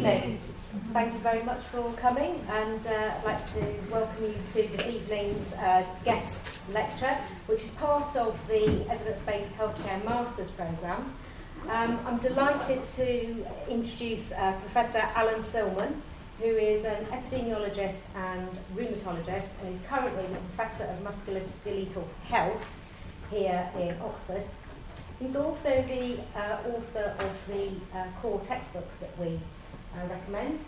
evening. Thank you very much for coming, and uh, I'd like to welcome you to this evening's uh, guest lecture, which is part of the Evidence Based Healthcare Masters Programme. Um, I'm delighted to introduce uh, Professor Alan Silman, who is an epidemiologist and rheumatologist, and is currently the Professor of Musculoskeletal Health here in Oxford. He's also the uh, author of the uh, core textbook that we uh, recommend.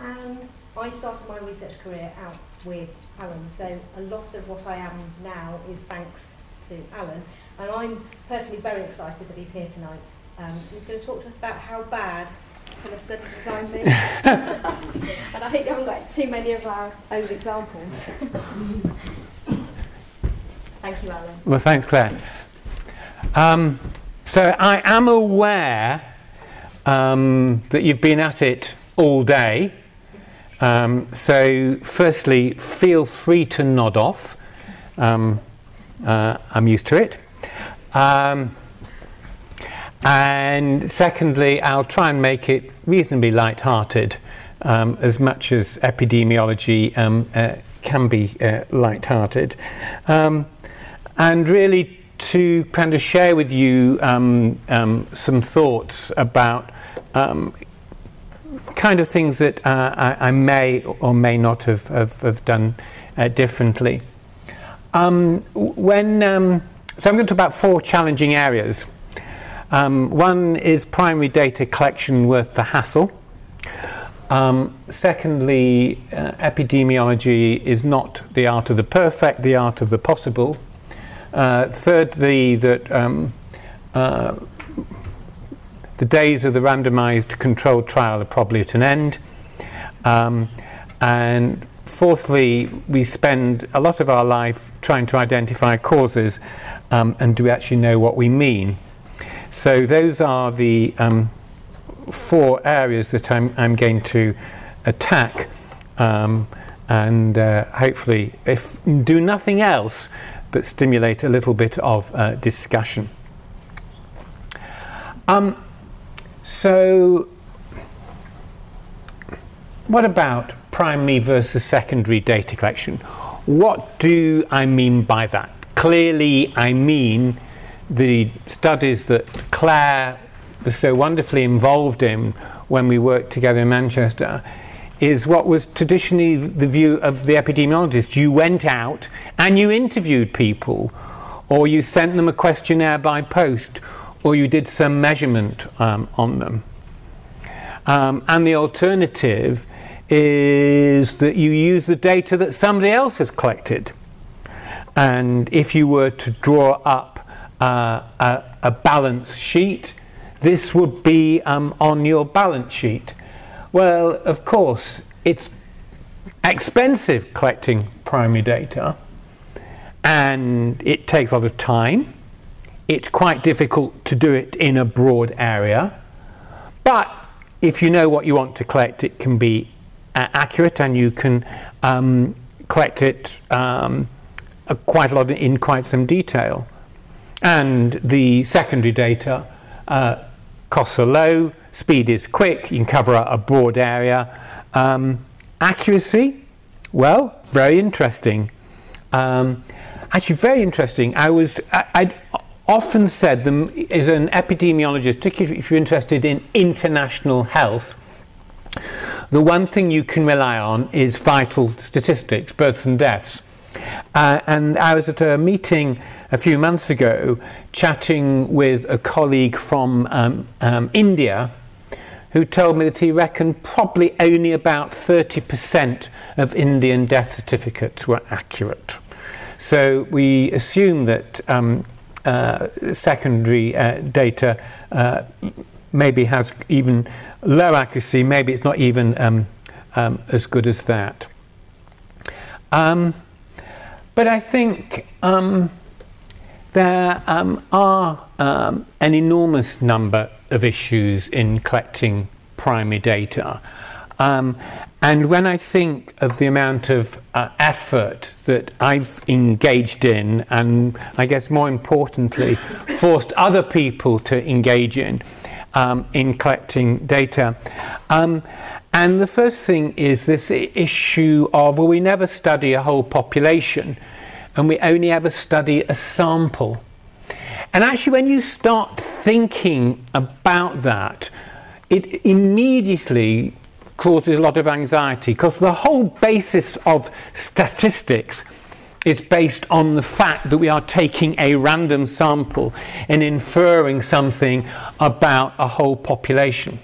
And I started my research career out with Alan, so a lot of what I am now is thanks to Alan. And I'm personally very excited that he's here tonight. Um, he's going to talk to us about how bad can a study design be. and I hope you haven't got too many of our own examples. Thank you, Alan. Well, thanks, Claire. Um, so I am aware um, that you've been at it all day. Um, so, firstly, feel free to nod off. Um, uh, I'm used to it. Um, and secondly, I'll try and make it reasonably light-hearted, um, as much as epidemiology um, uh, can be uh, light-hearted, and really to kind of share with you um, um, some thoughts about um, kind of things that uh, I, I, may or may not have, have, have done uh, differently. when, so I'm going to talk about four challenging areas. Um, one is primary data collection worth the hassle. Um, secondly, uh, epidemiology is not the art of the perfect, the art of the possible. Uh, thirdly, that um, uh, the days of the randomized controlled trial are probably at an end. Um, and fourthly, we spend a lot of our life trying to identify causes, um, and do we actually know what we mean? So those are the um, four areas that I'm, I'm going to attack, um, and uh, hopefully, if do nothing else, but stimulate a little bit of uh, discussion. Um, so, what about primary versus secondary data collection? What do I mean by that? Clearly, I mean the studies that Claire was so wonderfully involved in when we worked together in Manchester is what was traditionally the view of the epidemiologist. You went out and you interviewed people, or you sent them a questionnaire by post, or you did some measurement um, on them. Um, and the alternative is that you use the data that somebody else has collected. And if you were to draw up uh, a, a, balance sheet. This would be um, on your balance sheet. Well, of course, it's expensive collecting primary data and it takes a lot of time. It's quite difficult to do it in a broad area. But if you know what you want to collect, it can be uh, accurate and you can um, collect it um, uh, quite a lot in quite some detail and the secondary data uh, costs are low, speed is quick, you can cover a, broad area. Um, accuracy, well, very interesting. Um, actually, very interesting. I was, I, I'd often said them as an epidemiologist, particularly if you're interested in international health, the one thing you can rely on is vital statistics, births and deaths. Uh, and I was at a meeting a few months ago chatting with a colleague from um, um, India who told me that he reckoned probably only about 30% of Indian death certificates were accurate. So we assume that um, secondary uh, data uh, maybe has even low accuracy, maybe it's not even um, um, as good as that. Um, but I think um, there um, are um, an enormous number of issues in collecting primary data. And when I think of the amount of uh, effort that I've engaged in, and I guess more importantly, forced other people to engage in, um, in collecting data. Um, and the first thing is this issue of, well, we never study a whole population and we only ever study a sample. And actually, when you start thinking about that, it immediately causes a lot of anxiety because the whole basis of statistics is based on the fact that we are taking a random sample and inferring something about a whole population.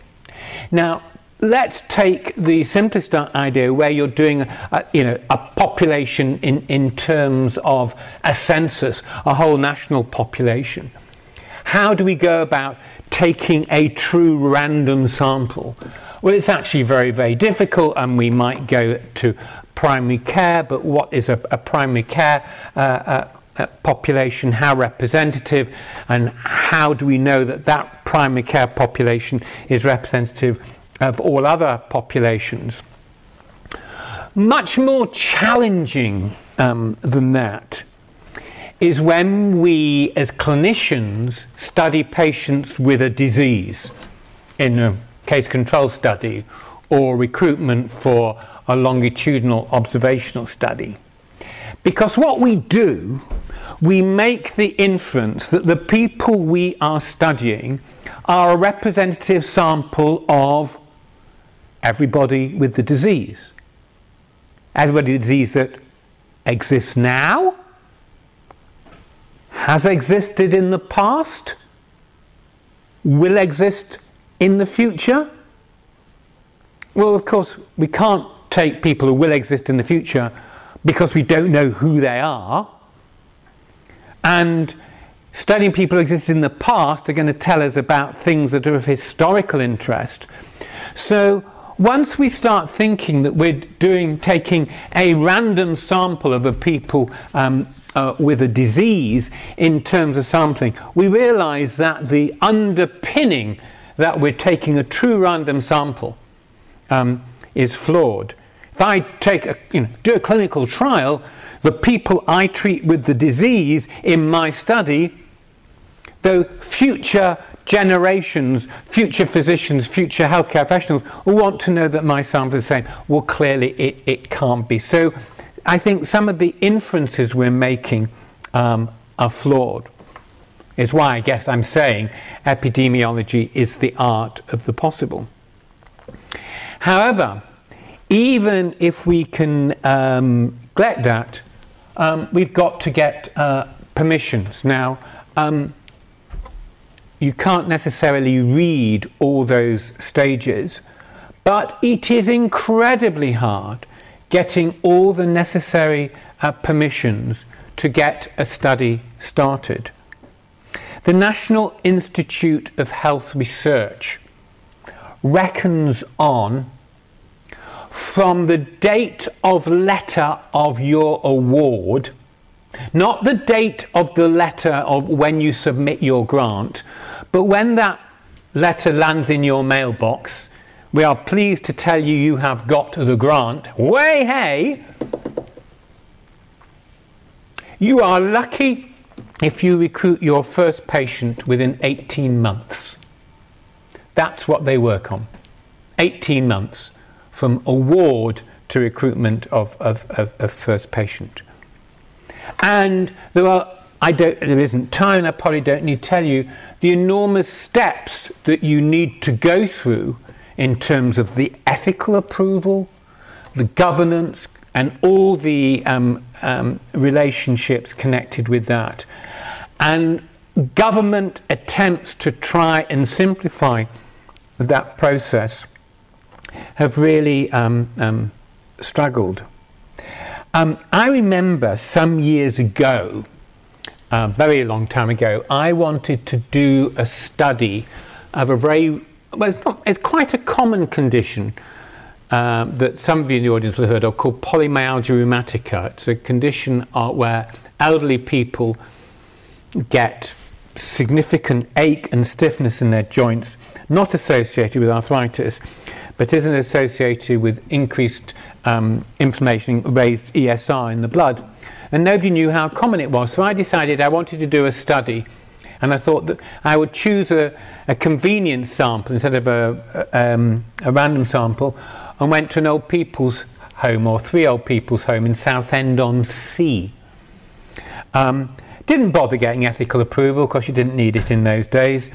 Now, let's take the simplest idea where you're doing a, you know, a population in, in terms of a census, a whole national population. How do we go about taking a true random sample? Well, it's actually very, very difficult, and we might go to primary care, but what is a, a primary care uh, uh, uh, population, how representative, and how do we know that that primary care population is representative of all other populations? Much more challenging um, than that is when we, as clinicians, study patients with a disease in a case control study or recruitment for a longitudinal observational study. Because what we do, we make the inference that the people we are studying are a representative sample of everybody with the disease. Everybody with the disease that exists now, has existed in the past, will exist in the future. Well, of course, we can't take people who will exist in the future because we don't know who they are. And studying people who exist in the past are going to tell us about things that are of historical interest. So once we start thinking that we're doing taking a random sample of a people um, uh, with a disease in terms of sampling, we realize that the underpinning that we're taking a true random sample um, is flawed. If I take a, you know, do a clinical trial, the people I treat with the disease in my study, though future generations, future physicians, future healthcare professionals will want to know that my sample is the same. Well, clearly it, it can't be. So I think some of the inferences we're making um, are flawed. Is why I guess I'm saying epidemiology is the art of the possible. However, even if we can um, get that, um, we've got to get uh, permissions. Now, um, you can't necessarily read all those stages, but it is incredibly hard getting all the necessary uh, permissions to get a study started. The National Institute of Health Research reckons on from the date of letter of your award, not the date of the letter of when you submit your grant, but when that letter lands in your mailbox, we are pleased to tell you you have got the grant. Way hey! You are lucky if you recruit your first patient within 18 months. That's what they work on. 18 months from award to recruitment of, of, of, of first patient. And there are, I don't, there isn't time, I probably don't need to tell you, the enormous steps that you need to go through in terms of the ethical approval, the governance, and all the um, um, relationships connected with that. And government attempts to try and simplify that process have really um, um, struggled. Um, I remember some years ago, a very long time ago, I wanted to do a study of a very, well, it's, not, it's quite a common condition um, that some of you in the audience will have heard of called polymyalgia rheumatica. It's a condition uh, where elderly people get significant ache and stiffness in their joints, not associated with arthritis, but isn't associated with increased um, inflammation, raised ESR in the blood. And nobody knew how common it was. So I decided I wanted to do a study And I thought that I would choose a, a convenient sample instead of a, a, um, a random sample and went to an old people's home or three old people's home in Southend on Sea. Um, didn't bother getting ethical approval because you didn't need it in those days.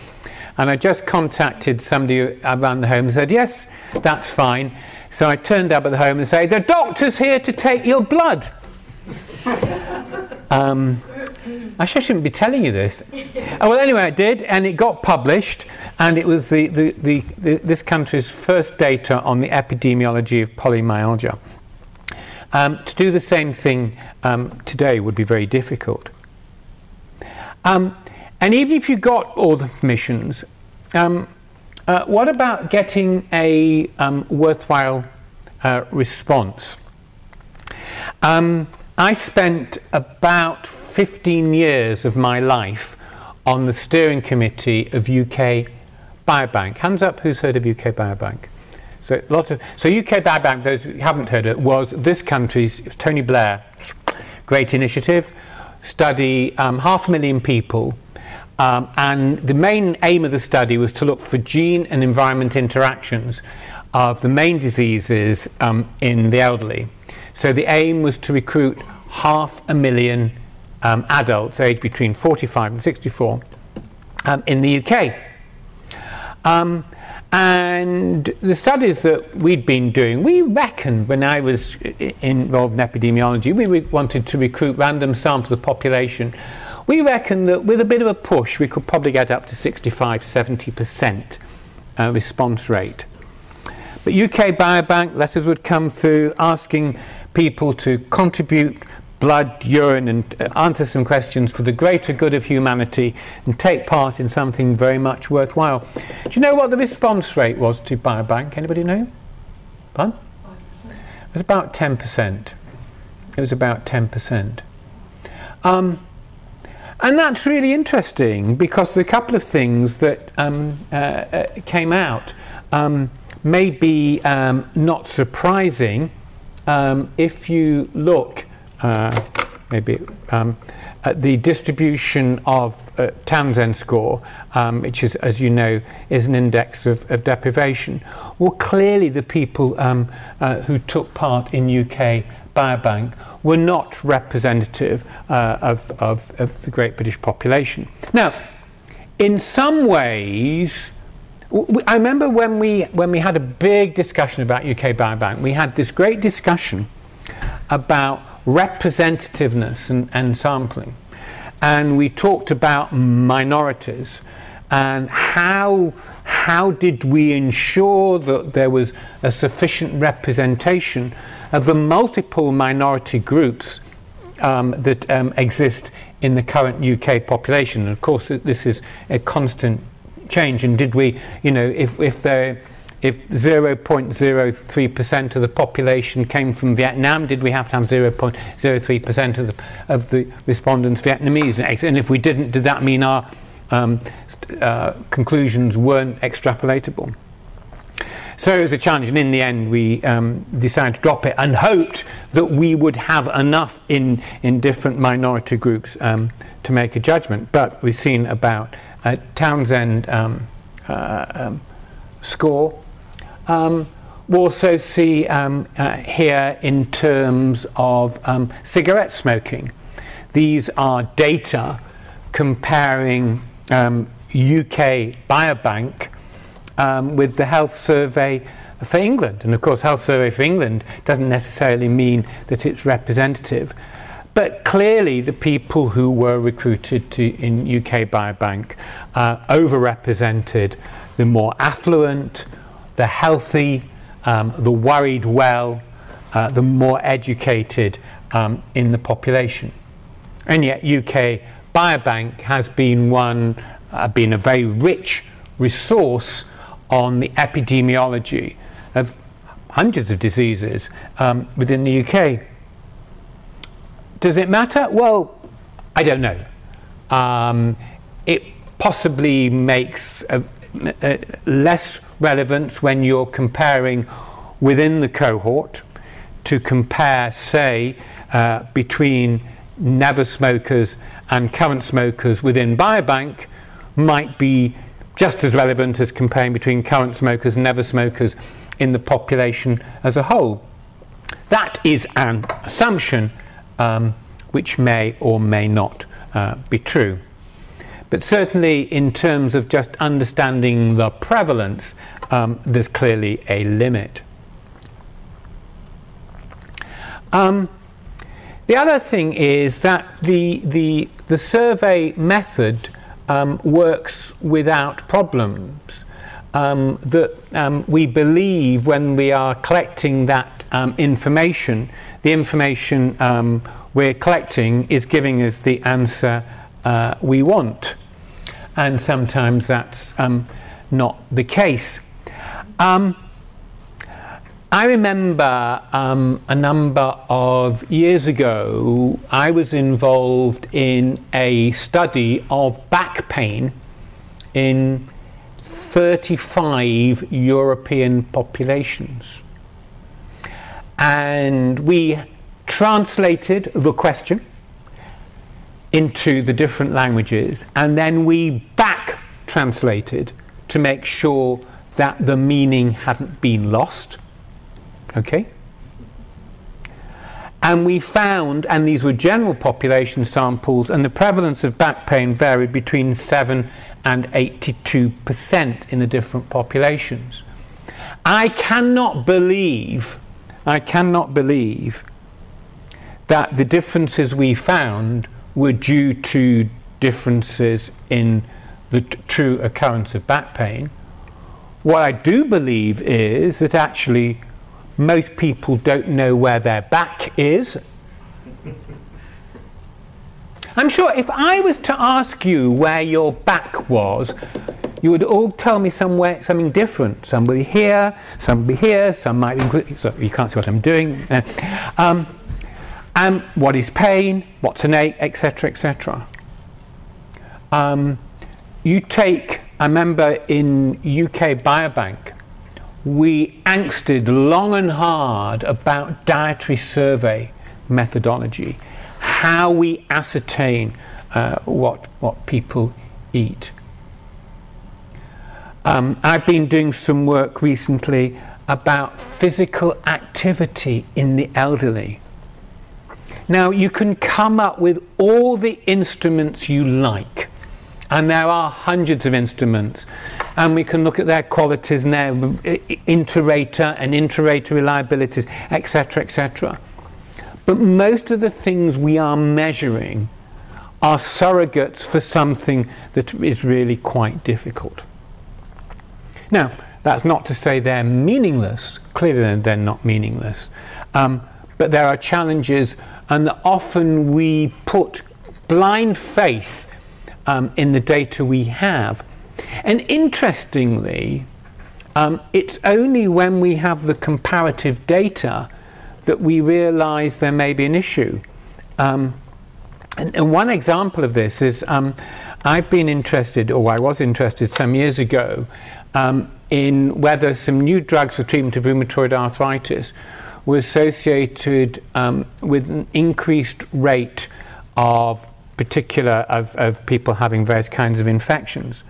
And I just contacted somebody around the home and said, Yes, that's fine. So I turned up at the home and said, The doctor's here to take your blood. um, I shouldn't be telling you this. oh, well, anyway, I did, and it got published, and it was the, the, the, the this country's first data on the epidemiology of polymyalgia. Um, to do the same thing um, today would be very difficult. Um, and even if you got all the permissions, um, uh, what about getting a um, worthwhile uh, response? I spent about 15 years of my life on the steering committee of UK Biobank. Hands up who's heard of UK Biobank? So, lots of, so UK Biobank, those who haven't heard it, was this country's, Tony Blair, great initiative, study um, half a million people. Um, and the main aim of the study was to look for gene and environment interactions of the main diseases um, in the elderly. So the aim was to recruit half a million um, adults aged between 45 and 64 um, in the UK. Um, and the studies that we'd been doing, we reckoned when I was involved in epidemiology, we wanted to recruit random samples of the population. We reckoned that with a bit of a push, we could probably get up to 65 70% uh, response rate. But UK Biobank letters would come through asking people to contribute blood, urine, and uh, answer some questions for the greater good of humanity and take part in something very much worthwhile. Do you know what the response rate was to Biobank? Anybody know? Pardon? It was about 10%. It was about 10%. Um, and that's really interesting because the couple of things that um, uh, uh, came out um, may be um, not surprising um, if you look, uh, maybe um, at the distribution of uh, Townsend score, um, which is, as you know, is an index of, of deprivation. Well, clearly the people um, uh, who took part in UK Biobank were not representative uh, of, of, of the great British population. Now, in some ways, I remember when we, when we had a big discussion about UK Biobank, we had this great discussion about representativeness and, and sampling. And we talked about minorities and how, how did we ensure that there was a sufficient representation of the multiple minority groups um, that um, exist in the current UK population. And of course, this is a constant change? And did we, you know, if, if there if 0.03% of the population came from Vietnam, did we have to have 0.03% of the, of the respondents Vietnamese? And if we didn't, did that mean our um, uh, conclusions weren't extrapolatable? So it was a challenge, and in the end, we um, decided to drop it and hoped that we would have enough in, in different minority groups um, to make a judgment. But we've seen about uh, Townsend um, uh, um, score. Um, we also see um, uh, here in terms of um, cigarette smoking. These are data comparing UK Biobank um, with the Health Survey for England. And of course, Health Survey for England doesn't necessarily mean that it's representative. But clearly, the people who were recruited to, in UK Biobank uh, overrepresented the more affluent, the healthy, um, the worried well, uh, the more educated um, in the population. And yet, UK Biobank has been one, uh, been a very rich resource on the epidemiology of hundreds of diseases um, within the UK. Does it matter? Well, I don't know. Um, it possibly makes a, a less relevance when you're comparing within the cohort to compare, say, uh, between never smokers and current smokers within Biobank might be just as relevant as comparing between current smokers and never smokers in the population as a whole. That is an assumption um, which may or may not uh, be true. But certainly, in terms of just understanding the prevalence, um, there's clearly a limit. Um, the other thing is that the, the, the survey method um, works without problems. Um, that um, we believe when we are collecting that um, information, the information um, we're collecting is giving us the answer uh, we want. And sometimes that's um, not the case. Um, I remember um, a number of years ago, I was involved in a study of back pain in 35 European populations. And we translated the question into the different languages and then we back translated to make sure that the meaning hadn't been lost. Okay? And we found, and these were general population samples, and the prevalence of back pain varied between 7 and 82% in the different populations. I cannot believe, I cannot believe that the differences we found were due to differences in the true occurrence of back pain. What I do believe is that actually most people don't know where their back is. I'm sure if I was to ask you where your back was, you would all tell me somewhere something different. Somebody here, somebody here, some might. So you can't see what I'm doing. Uh, um, and what is pain? What's an ache, etc., etc. Um, you take. I remember in UK Biobank, we angsted long and hard about dietary survey methodology, how we ascertain uh, what, what people eat. Um, I've been doing some work recently about physical activity in the elderly. Now, you can come up with all the instruments you like and there are hundreds of instruments, and we can look at their qualities and their inter-rater and inter-rater reliabilities, etc., etc. But most of the things we are measuring are surrogates for something that is really quite difficult. Now, that's not to say they're meaningless. Clearly, they're not meaningless. Um, but there are challenges, and often we put blind faith um, in the data we have. And interestingly, um, it's only when we have the comparative data that we realize there may be an issue. Um, and, and, one example of this is um, I've been interested, or I was interested some years ago, um, in whether some new drugs for treatment of rheumatoid arthritis were associated um, with an increased rate of particular of, of people having various kinds of infections.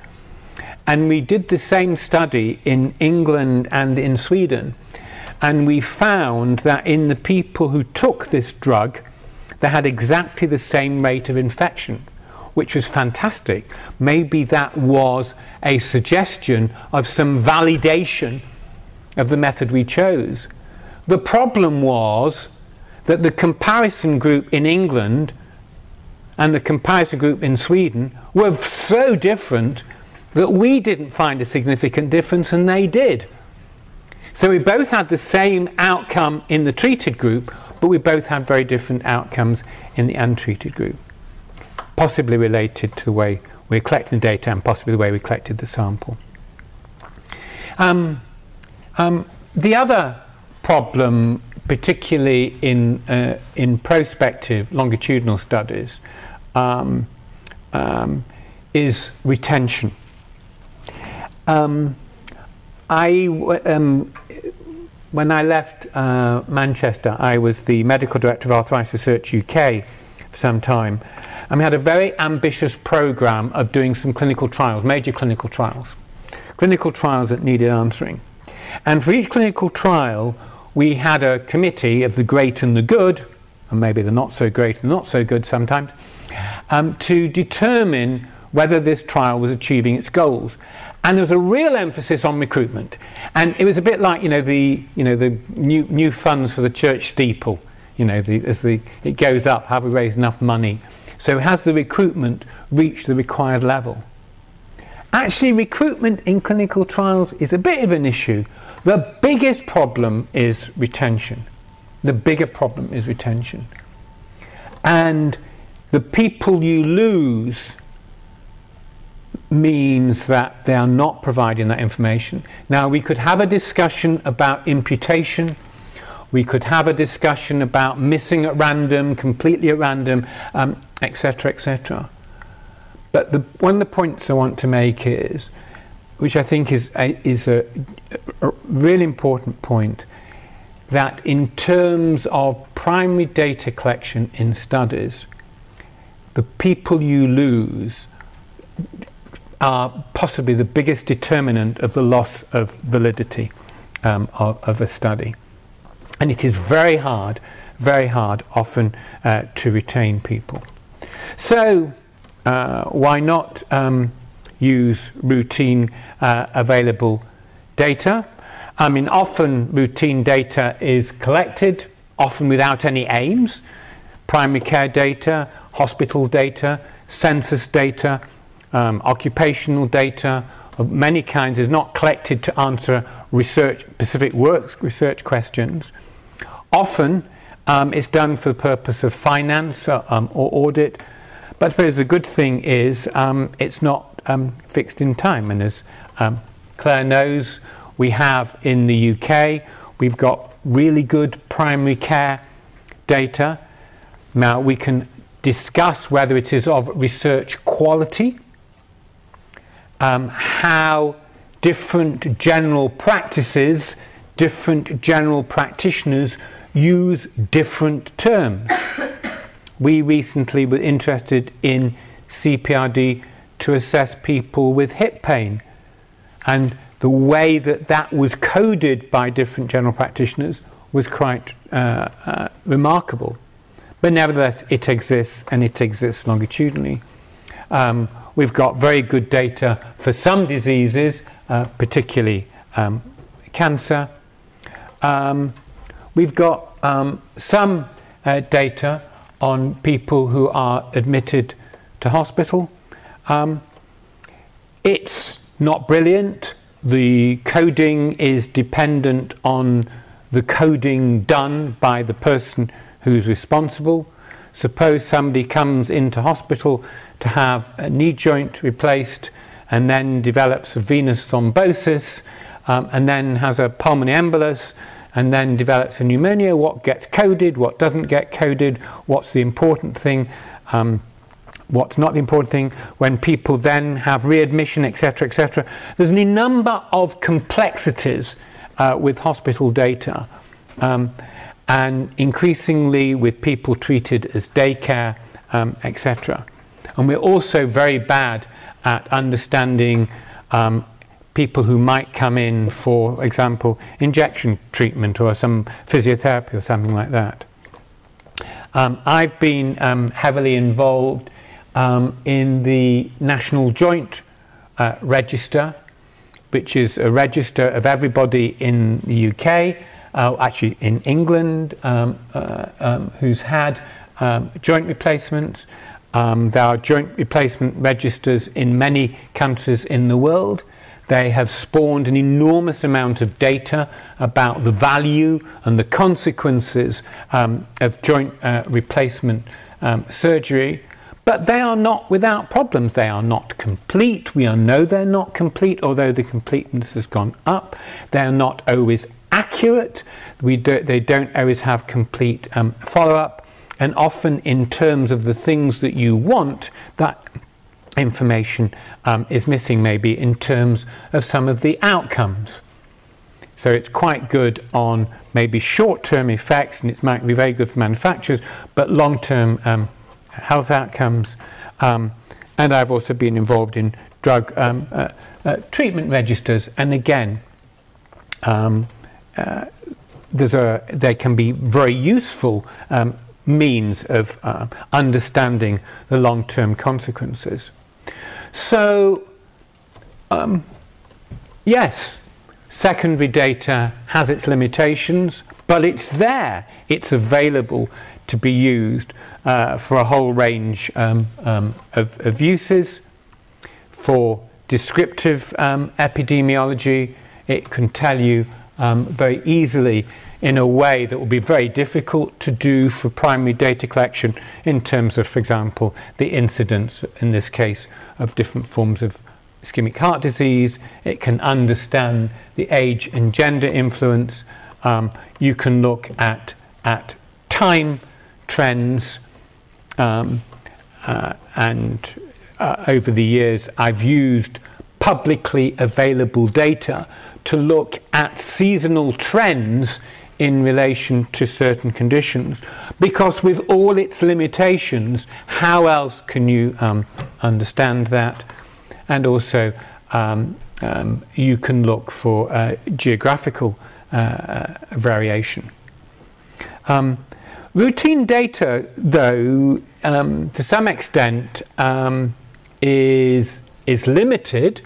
And we did the same study in England and in Sweden, and we found that in the people who took this drug, they had exactly the same rate of infection, which was fantastic. Maybe that was a suggestion of some validation of the method we chose. The problem was that the comparison group in England and the comparison group in Sweden were so different that we didn't find a significant difference and they did. So we both had the same outcome in the treated group, but we both had very different outcomes in the untreated group, possibly related to the way we're collecting the data and possibly the way we collected the sample. Um, um, the other problem, particularly in, uh, in prospective longitudinal studies, um, um, is retention. Um, I, um, when I left uh, Manchester, I was the medical director of Arthritis Research UK for some time, and we had a very ambitious program of doing some clinical trials, major clinical trials, clinical trials that needed answering. And for each clinical trial, we had a committee of the great and the good, and maybe the not so great and not so good sometimes, um, to determine whether this trial was achieving its goals. And there was a real emphasis on recruitment. And it was a bit like, you know, the, you know, the new, new funds for the church steeple. You know, the, as the, it goes up, have we raised enough money? So has the recruitment reached the required level? Actually, recruitment in clinical trials is a bit of an issue. The biggest problem is retention. The bigger problem is retention. And the people you lose means that they are not providing that information. Now, we could have a discussion about imputation. We could have a discussion about missing at random, completely at random, etc., um, etc. But the, one of the points I want to make is, which I think is a, is a, a really important point, that in terms of primary data collection in studies, the people you lose are possibly the biggest determinant of the loss of validity um, of, of, a study. And it is very hard, very hard often uh, to retain people. So, uh, why not um, use routine uh, available data? I mean, often routine data is collected, often without any aims. Primary care data, hospital data, census data, um, occupational data of many kinds is not collected to answer research specific work research questions. Often um, it's done for the purpose of finance or, uh, um, or audit but I suppose the good thing is um, it's not um, fixed in time. And as um, Claire knows, we have in the UK, we've got really good primary care data. Now we can discuss whether it is of research quality, um, how different general practices, different general practitioners use different terms. We recently were interested in CPRD to assess people with hip pain. And the way that that was coded by different general practitioners was quite uh, uh, remarkable. But nevertheless, it exists and it exists longitudinally. Um, we've got very good data for some diseases, uh, particularly um, cancer. Um, we've got um, some uh, data on people who are admitted to hospital. Um, it's not brilliant. The coding is dependent on the coding done by the person who's responsible. Suppose somebody comes into hospital to have a knee joint replaced and then develops a venous thrombosis um, and then has a pulmonary embolus and then develops a pneumonia, what gets coded, what doesn't get coded, what's the important thing, um, what's not the important thing, when people then have readmission, etc., etc. There's a number of complexities uh, with hospital data, um, and increasingly with people treated as daycare, um, etc. And we're also very bad at understanding um, people who might come in for example injection treatment or some physiotherapy or something like that. Um, I've been um, heavily involved um, in the National Joint uh, Register, which is a register of everybody in the UK, uh, actually in England, um, uh, um, who's had joint replacements. There are joint replacement registers in many countries in the world. They have spawned an enormous amount of data about the value and the consequences um, of joint uh, replacement um, surgery. But they are not without problems. They are not complete. We know they're not complete, although the completeness has gone up. They are not always accurate. Do, they don't always have complete um, follow up. And often, in terms of the things that you want, that information um, is missing, maybe in terms of some of the outcomes. So it's quite good on maybe short term effects, and it might be very good for manufacturers, but long term um, health outcomes. Um, and I've also been involved in drug um, uh, uh, treatment registers. And again, um, uh, there's a, they can be very useful um, means of uh, understanding the long-term consequences. So, um, yes, secondary data has its limitations, but it's there. It's available to be used uh, for a whole range um, um, of, of, uses. For descriptive um, epidemiology, it can tell you um, very easily in a way that will be very difficult to do for primary data collection in terms of, for example, the incidence, in this case, of different forms of ischemic heart disease. It can understand the age and gender influence. Um, you can look at, at time trends. Um, uh, and uh, over the years, I've used publicly available data to look at seasonal trends in relation to certain conditions. Because with all its limitations, how else can you um, understand that? And also, um, um, you can look for uh, geographical uh, variation. Um, routine data, though, um, to some extent, um, is, is limited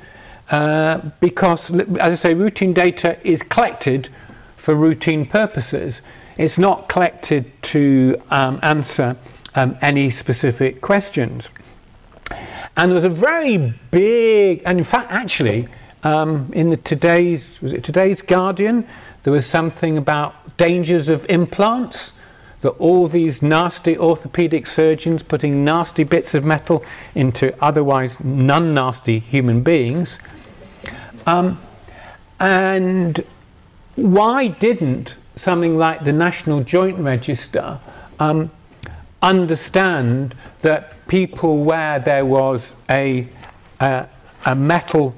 uh, because, as I say, routine data is collected for routine purposes. It's not collected to um, answer um, any specific questions. And there's a very big, and in fact, actually, um, in the today's was it today's Guardian, there was something about dangers of implants. That all these nasty orthopedic surgeons putting nasty bits of metal into otherwise non nasty human beings um, and why didn't something like the National Joint Register um, understand that people where there was a, a, a metal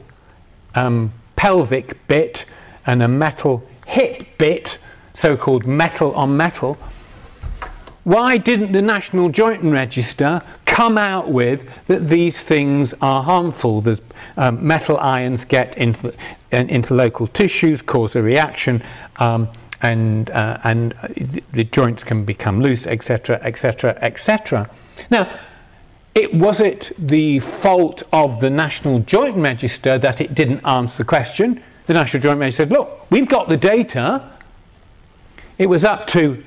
um, pelvic bit and a metal hip bit, so called metal on metal, why didn't the National Joint Register come out with that these things are harmful? The um, metal ions get into, into local tissues, cause a reaction, um, and, uh, and the joints can become loose, etc., etc., etc. Now, it was it the fault of the National Joint Register that it didn't answer the question? The National Joint Register said, "Look, we've got the data. It was up to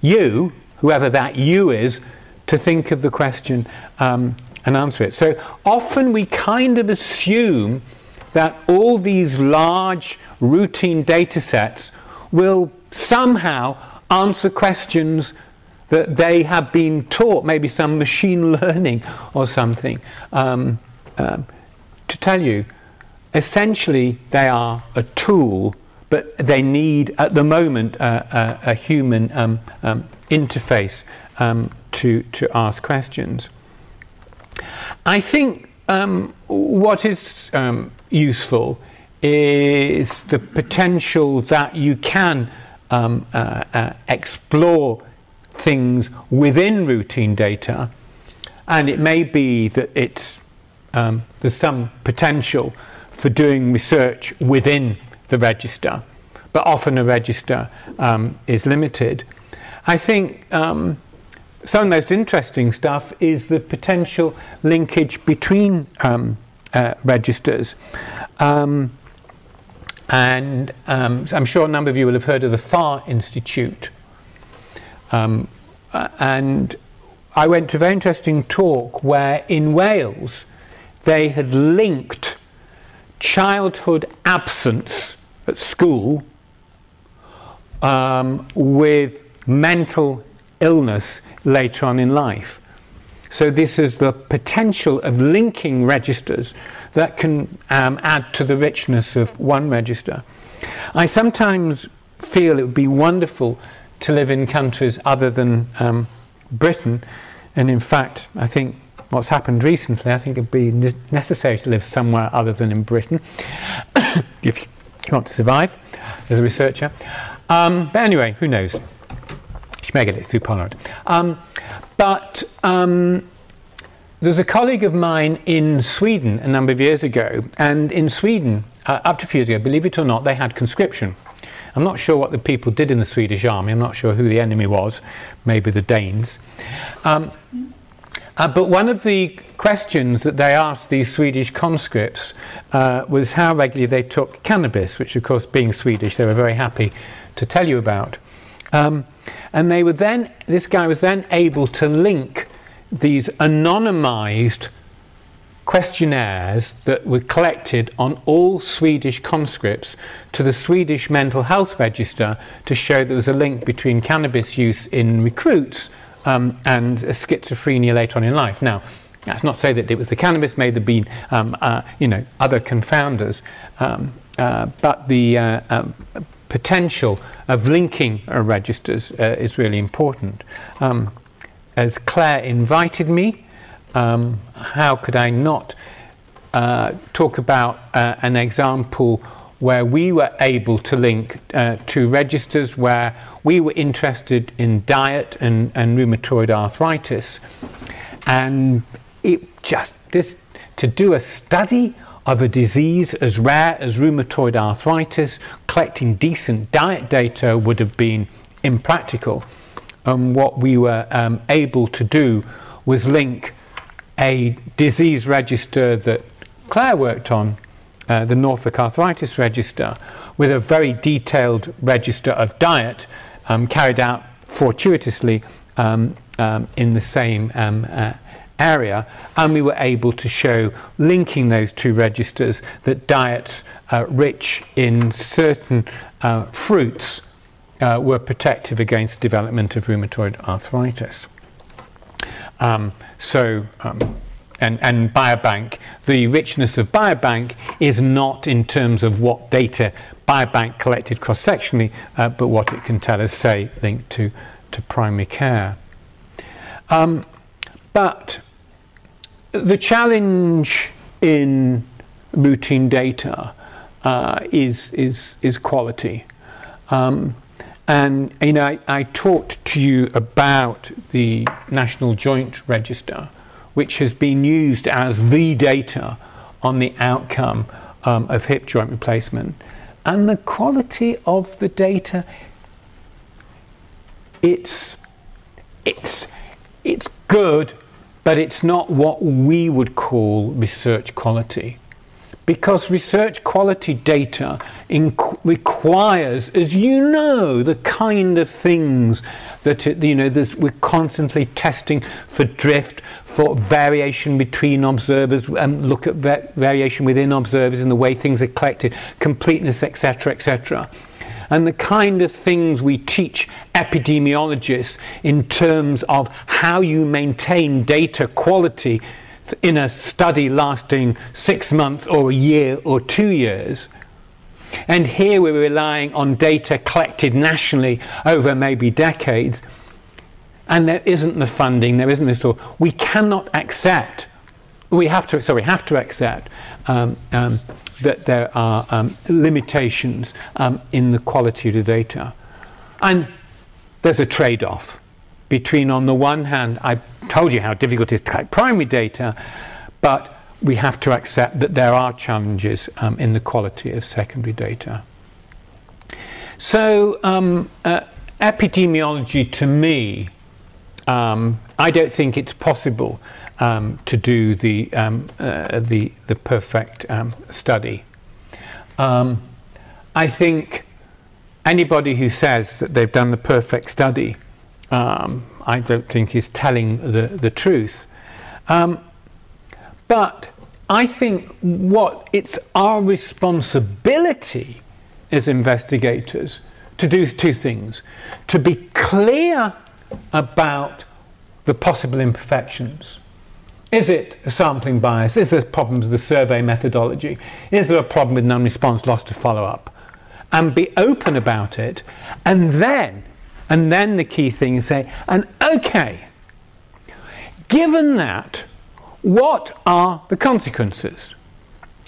you whoever that you is, to think of the question um, and answer it. So often we kind of assume that all these large routine data sets will somehow answer questions that they have been taught, maybe some machine learning or something, um, um, to tell you. Essentially, they are a tool, but they need, at the moment, uh, a human um, um interface um, to, to ask questions. I think um, what is um, useful is the potential that you can um, uh, uh, explore things within routine data, and it may be that it's um, there's some potential for doing research within the register, but often a register um, is limited. I think um, some of the most interesting stuff is the potential linkage between um, uh, registers. Um, and um, I'm sure a number of you will have heard of the Farr Institute. Um, uh, and I went to a very interesting talk where in Wales they had linked childhood absence at school um, with mental illness later on in life. So, this is the potential of linking registers that can um, add to the richness of one register. I sometimes feel it would be wonderful to live in countries other than um, Britain, and in fact, I think what's happened recently, I think it'd be necessary to live somewhere other than in Britain if you want to survive as a researcher. Um, but anyway, who knows? Schmegelit through Polaroid. Um, but um, there was a colleague of mine in Sweden a number of years ago, and in Sweden, uh, up to a few years ago, believe it or not, they had conscription. I'm not sure what the people did in the Swedish army. I'm not sure who the enemy was, maybe the Danes. Um, uh, but one of the questions that they asked these Swedish conscripts uh, was how regularly they took cannabis, which, of course, being Swedish, they were very happy to tell you about. Um, and they were then, this guy was then able to link these anonymized questionnaires that were collected on all Swedish conscripts to the Swedish Mental Health Register to show there was a link between cannabis use in recruits um, and schizophrenia later on in life. Now, that's not to say that it was the cannabis, may have been um, uh, you know, other confounders, um, uh, but the uh, um, potential of linking registers uh, is really important. Um, as Claire invited me, um, how could I not uh, talk about uh, an example where we were able to link uh, to registers where we were interested in diet and, and rheumatoid arthritis. And it just, this, two do a study of a disease as rare as rheumatoid arthritis, collecting decent diet data would have been impractical. And what we were um, able to do was link a disease register that Claire worked on, uh, the Norfolk Arthritis Register, with a very detailed register of diet um, carried out fortuitously um, um, in the same um, uh, area, and we were able to show, linking those two registers, that diets uh, rich in certain uh, fruits uh, were protective against development of rheumatoid arthritis. Um, so, um, and, and Biobank, the richness of Biobank is not in terms of what data Biobank collected cross sectionally, uh, but what it can tell us, say, linked to, to primary care. Um, but the challenge in routine data uh, is, is, is quality. Um, and you know, I, I, talked to you about the National Joint Register, which has been used as the data on the outcome um, of hip joint replacement. And the quality of the data, it's, it's, it's good, but it's not what we would call research quality because research quality data inc- requires, as you know, the kind of things that it, you know we're constantly testing for drift, for variation between observers, and look at va- variation within observers in the way things are collected, completeness, etc., etc. And the kind of things we teach epidemiologists in terms of how you maintain data quality in a study lasting six months or a year or two years. And here we're relying on data collected nationally over maybe decades. And there isn't the funding, there isn't the sort. We cannot accept, we have to, sorry, have to accept um, um, that there are um, limitations um, in the quality of the data. And there's a trade off between, on the one hand, I've told you how difficult it is to collect primary data, but we have to accept that there are challenges um, in the quality of secondary data. So, um, uh, epidemiology to me, um, I don't think it's possible um, to do the, um, uh, the, the perfect um, study. I think anybody who says that they've done the perfect study um, I don't think is telling the, the truth. Um, but I think what it's our responsibility as investigators to do two things to be clear about the possible imperfections. Is it a sampling bias? Is there problems with the survey methodology? Is there a problem with non response loss to follow up? And be open about it. And then and then the key thing is say, and okay, given that, what are the consequences?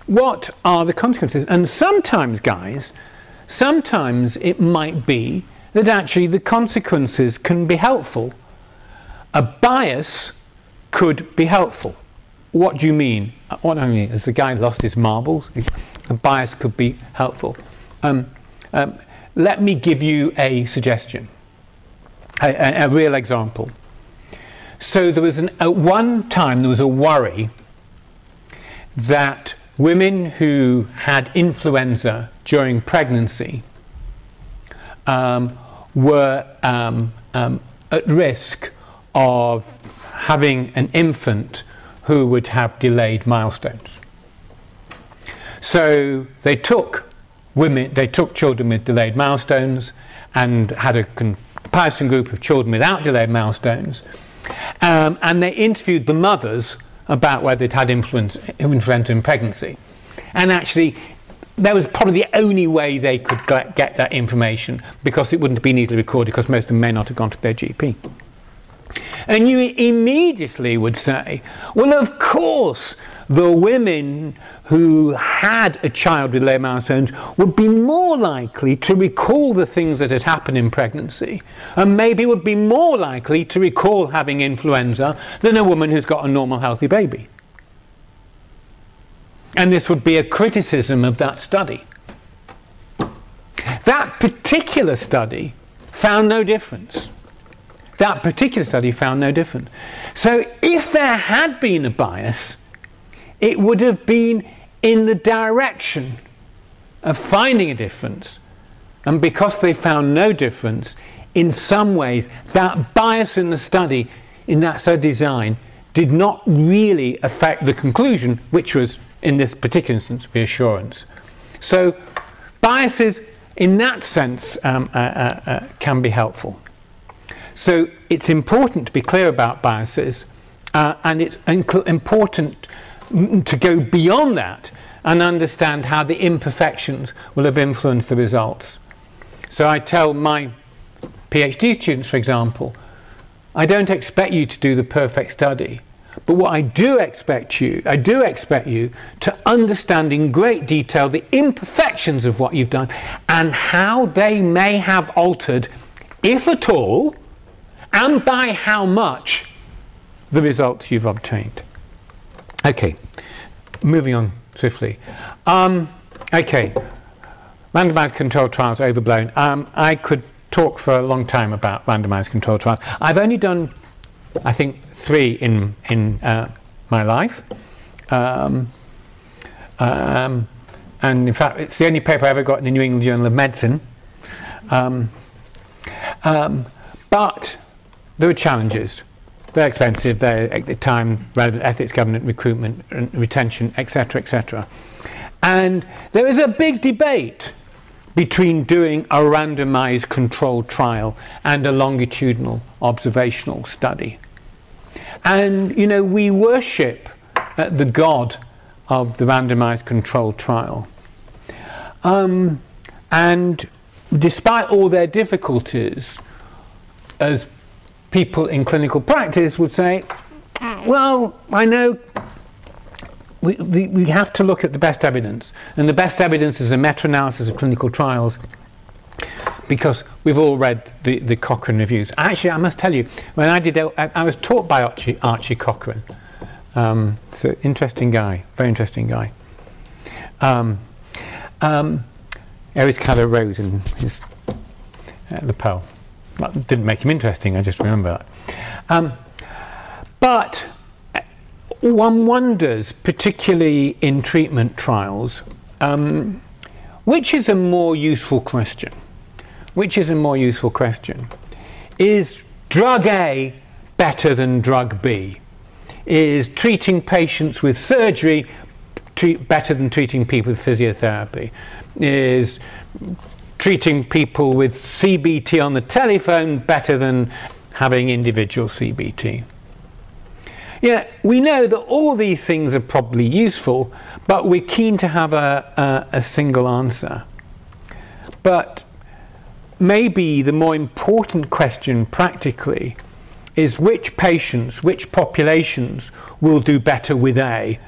What are the consequences? And sometimes, guys, sometimes it might be that actually the consequences can be helpful. A bias could be helpful. What do you mean? What do I mean is the guy lost his marbles. A bias could be helpful. Um, um, let me give you a suggestion, a, a, a real example. So there was an, at one time there was a worry that women who had influenza during pregnancy um, were um, um, at risk of having an infant who would have delayed milestones. So they took women, they took children with delayed milestones and had a comparison group of children without delayed milestones, um, and they interviewed the mothers about whether they'd had influenza, influenza in pregnancy. And actually, that was probably the only way they could get that information because it wouldn't have been easily recorded because most of them may not have gone to their GP. And you immediately would say, well, of course, the women who had a child with low milestones would be more likely to recall the things that had happened in pregnancy, and maybe would be more likely to recall having influenza than a woman who's got a normal, healthy baby. And this would be a criticism of that study. That particular study found no difference. That particular study found no difference. So if there had been a bias, it would have been in the direction of finding a difference. And because they found no difference, in some ways, that bias in the study, in that study design, did not really affect the conclusion, which was, in this particular instance, reassurance. So, biases, in that sense, um, uh, uh, uh, can be helpful. So, it's important to be clear about biases, uh, and it's inc- important to go beyond that and understand how the imperfections will have influenced the results. So I tell my PhD students, for example, I don't expect you to do the perfect study. But what I do expect you, I do expect you to understand in great detail the imperfections of what you've done and how they may have altered, if at all, and by how much, the results you've obtained. Okay, moving on swiftly. Um, okay, randomized controlled trials overblown. Um, I could talk for a long time about randomized controlled trials. I've only done, I think, three in in uh, my life. Um, um, and in fact, it's the only paper I ever got in the New England Journal of Medicine. Um, um, but there were challenges. They're expensive, they're at the time relevant ethics, government, recruitment, and retention, etc., etc. And there is a big debate between doing a randomized controlled trial and a longitudinal observational study. And, you know, we worship uh, the God of the randomized controlled trial. Um, and despite all their difficulties, as people in clinical practice would say, well, I know we, we, we have to look at the best evidence, and the best evidence is a meta analysis of clinical trials because we've all read the, the Cochrane reviews. Actually, I must tell you, when I did, I, I was taught by Archie, Archie Cochrane. Um, an interesting guy, very interesting guy. Um, um, he always kind of rose in his uh, lapel. That didn't make him interesting, I just remember that. Um, but uh, one wonders, particularly in treatment trials, um, which is a more useful question? Which is a more useful question? Is drug A better than drug B? Is treating patients with surgery treat better than treating people with physiotherapy? Is treating people with CBT on the telephone better than having individual CBT. Yeah, we know that all these things are probably useful, but we're keen to have a, a, a single answer. But maybe the more important question practically is which patients, which populations will do better with A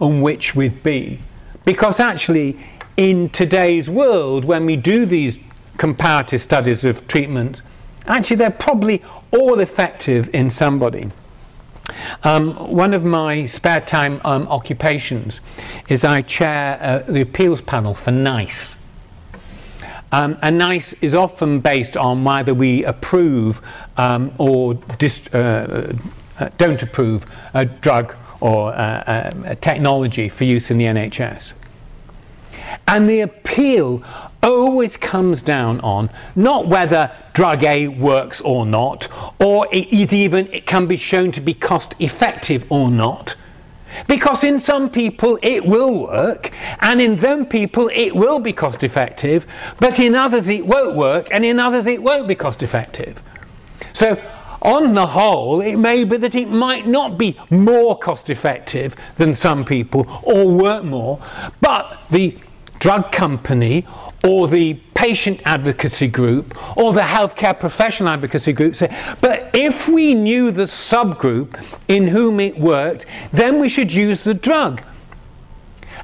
and which with B. Because actually, in today's world, when we do these comparative studies of treatment, actually they're probably all effective in somebody. Um, one of my spare time um, occupations is I chair uh, the appeals panel for NICE. Um, and NICE is often based on whether we approve um, or dis- uh, uh, don't approve a drug or uh, a technology for use in the NHS. And the appeal always comes down on not whether drug A works or not, or it, even it can be shown to be cost effective or not. Because in some people it will work, and in them people it will be cost effective, but in others it won't work, and in others it won't be cost effective. So, on the whole, it may be that it might not be more cost effective than some people or work more, but the drug company or the patient advocacy group or the healthcare professional advocacy group say, but if we knew the subgroup in whom it worked, then we should use the drug.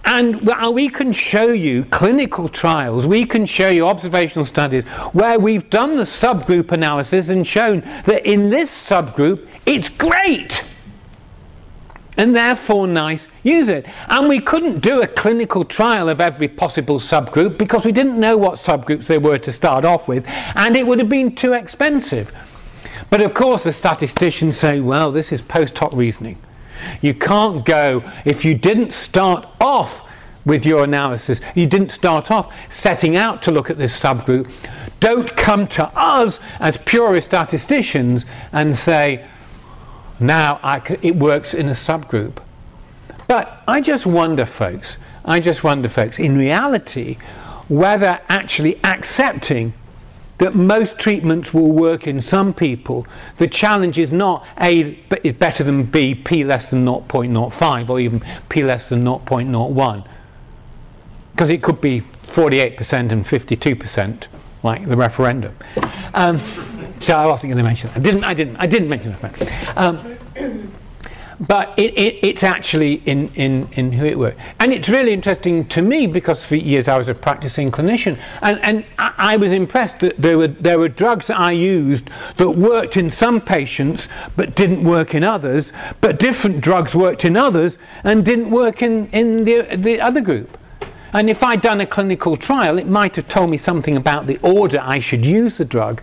And we can show you clinical trials, we can show you observational studies where we've done the subgroup analysis and shown that in this subgroup it's great and therefore nice, use it. And we couldn't do a clinical trial of every possible subgroup because we didn't know what subgroups they were to start off with, and it would have been too expensive. But of course, the statisticians say, well, this is post hoc reasoning. You can't go, if you didn't start off with your analysis, you didn't start off setting out to look at this subgroup, don't come to us as purist statisticians and say, now it works in a subgroup. But I just wonder, folks, I just wonder, folks, in reality, whether actually accepting that most treatments will work in some people, the challenge is not A but is better than B, P less than 0.05, or even P less than 0.01. Because it could be 48% and 52%, like the referendum. Um, so I wasn't going to mention that. I didn't. I didn't. I didn't mention that. Um, but it, it, it's actually in, in, in who it works. And it's really interesting to me because for years I was a practicing clinician, and, and I, I, was impressed that there were, there were drugs that I used that worked in some patients but didn't work in others, but different drugs worked in others and didn't work in, in the, the other group. And if I'd done a clinical trial, it might have told me something about the order I should use the drug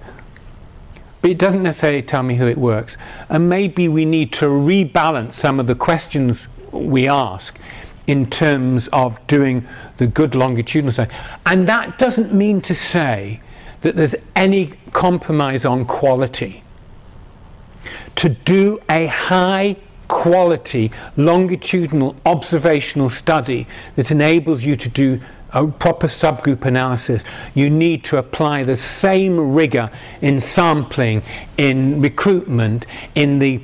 but it doesn't necessarily tell me who it works. And maybe we need to rebalance some of the questions we ask in terms of doing the good longitudinal study. And that doesn't mean to say that there's any compromise on quality. To do a high quality longitudinal observational study that enables you to do a proper subgroup analysis, you need to apply the same rigor in sampling, in recruitment, in the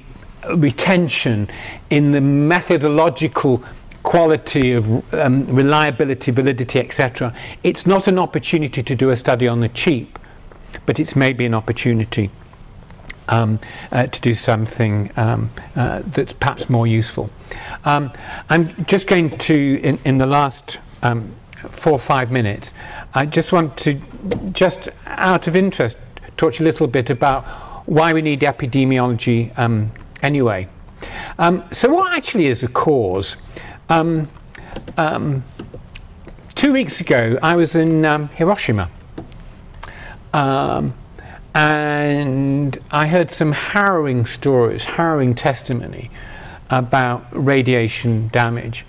retention, in the methodological quality of um, reliability, validity, etc. It's not an opportunity to do a study on the cheap, but it's maybe an opportunity um, uh, to do something um, uh, that's perhaps more useful. Um, I'm just going to, in, in the last um, four five minutes, I just want to, just out of interest, talk to you a little bit about why we need epidemiology um, anyway. Um, so, what actually is a cause? Um, um two weeks ago, I was in um, Hiroshima. Um, and I heard some harrowing stories, harrowing testimony about radiation damage.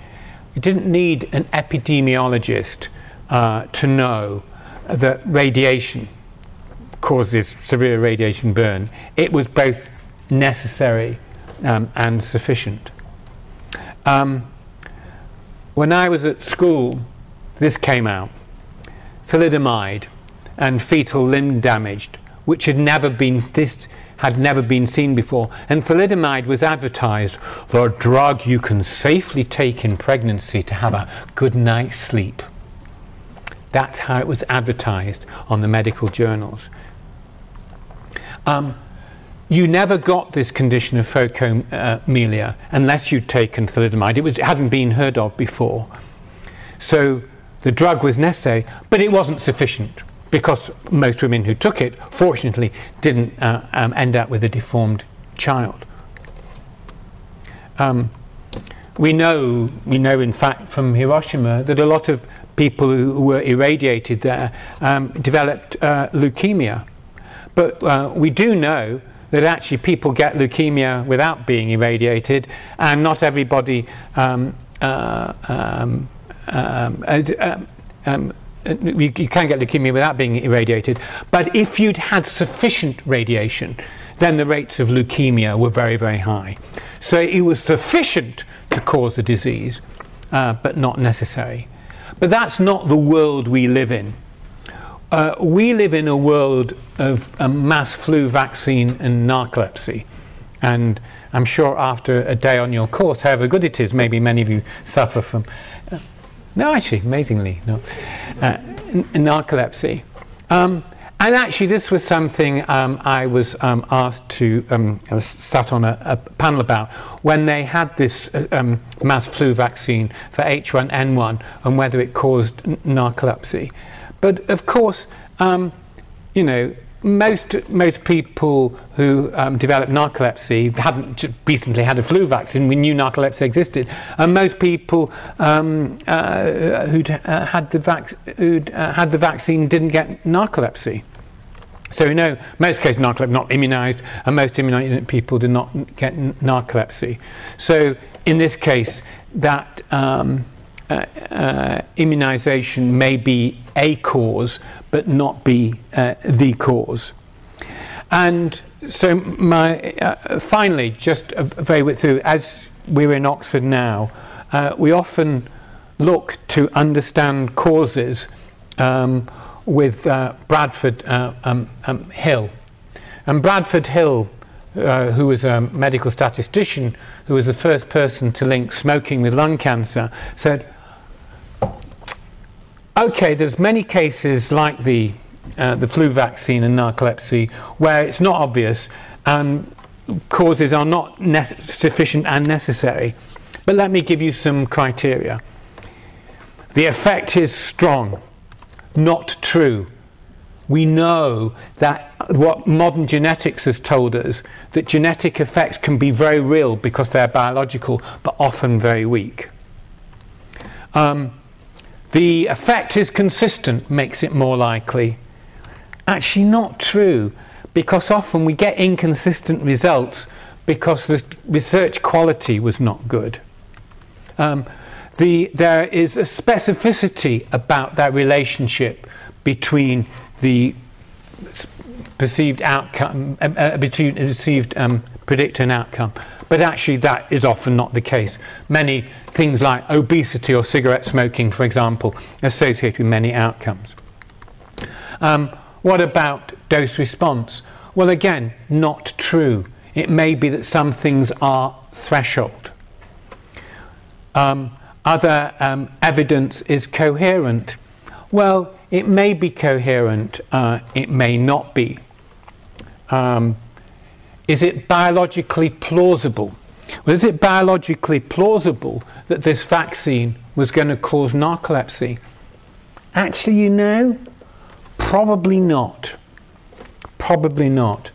You didn't need an epidemiologist uh, to know that radiation causes severe radiation burn. It was both necessary um, and sufficient. Um, when I was at school, this came out thalidomide and fetal limb damaged, which had never been this had never been seen before. And thalidomide was advertised, the drug you can safely take in pregnancy to have a good night's sleep. That's how it was advertised on the medical journals. Um, you never got this condition of phocomelia unless you'd taken thalidomide. It, was, it hadn't been heard of before. So the drug was necessary, but it wasn't sufficient because most women who took it, fortunately, didn't uh, um, end up with a deformed child. Um, we know, we know, in fact, from Hiroshima that a lot of people who were irradiated there um, developed uh, leukemia. But uh, we do know that actually people get leukemia without being irradiated, and not everybody um, uh, um, um, um, um you, you can get leukemia without being irradiated. But if you'd had sufficient radiation, then the rates of leukemia were very, very high. So it was sufficient to cause the disease, uh, but not necessary. But that's not the world we live in. Uh, we live in a world of a mass flu vaccine and narcolepsy. And I'm sure after a day on your course, however good it is, maybe many of you suffer from. No, actually, amazingly, no. Uh, narcolepsy. Um, and actually, this was something um, I was um, asked to, um, I was sat on a, a, panel about when they had this uh, um, mass flu vaccine for H1N1 and whether it caused narcolepsy. But of course, um, you know, most most people who um, narcolepsy hadn't recently had a flu vaccine. We knew narcolepsy existed, and most people um, uh, who'd uh, had the vac- who'd uh, had the vaccine didn't get narcolepsy. So we know most cases narcolepsy not immunised, and most immunised people did not get narcolepsy. So in this case, that um, immunisation may be a cause, but not be uh, the cause. And so, my uh, finally, just very through, as we're in Oxford now, uh, we often look to understand causes um, with uh, Bradford um, um, Hill. And Bradford Hill uh, who was a medical statistician, who was the first person to link smoking with lung cancer, said, okay, there's many cases like the, uh, the flu vaccine and narcolepsy where it's not obvious and causes are not sufficient and necessary. But let me give you some criteria. The effect is strong, not true. We know that what modern genetics has told us that genetic effects can be very real because they're biological, but often very weak. Um, the effect is consistent, makes it more likely. Actually, not true, because often we get inconsistent results because the research quality was not good. Um, the, there is a specificity about that relationship between the perceived outcome, uh, uh between perceived um, predictor and outcome. But actually, that is often not the case. Many things like obesity or cigarette smoking, for example, associated with many outcomes. Um, what about dose response? Well, again, not true. It may be that some things are threshold. Um, other um, evidence is coherent. Well, it may be coherent, uh, it may not be. Um, is it biologically plausible? Well, is it biologically plausible that this vaccine was going to cause narcolepsy? Actually, you know, probably not. Probably not.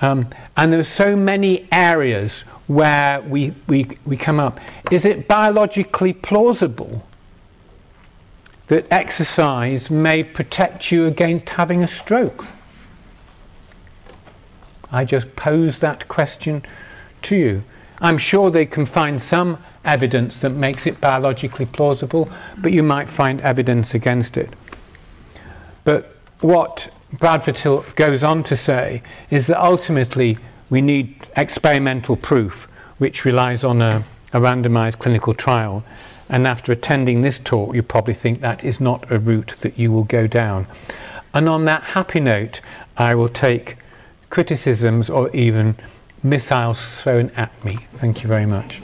Um, and there are so many areas where we, we, we come up. Is it biologically plausible that exercise may protect you against having a stroke? I just pose that question to you. I'm sure they can find some evidence that makes it biologically plausible, but you might find evidence against it. But what Bradford Hill goes on to say is that ultimately we need experimental proof, which relies on a, a randomized clinical trial. And after attending this talk, you probably think that is not a route that you will go down. And on that happy note, I will take criticisms or even missiles thrown at me. Thank you very much.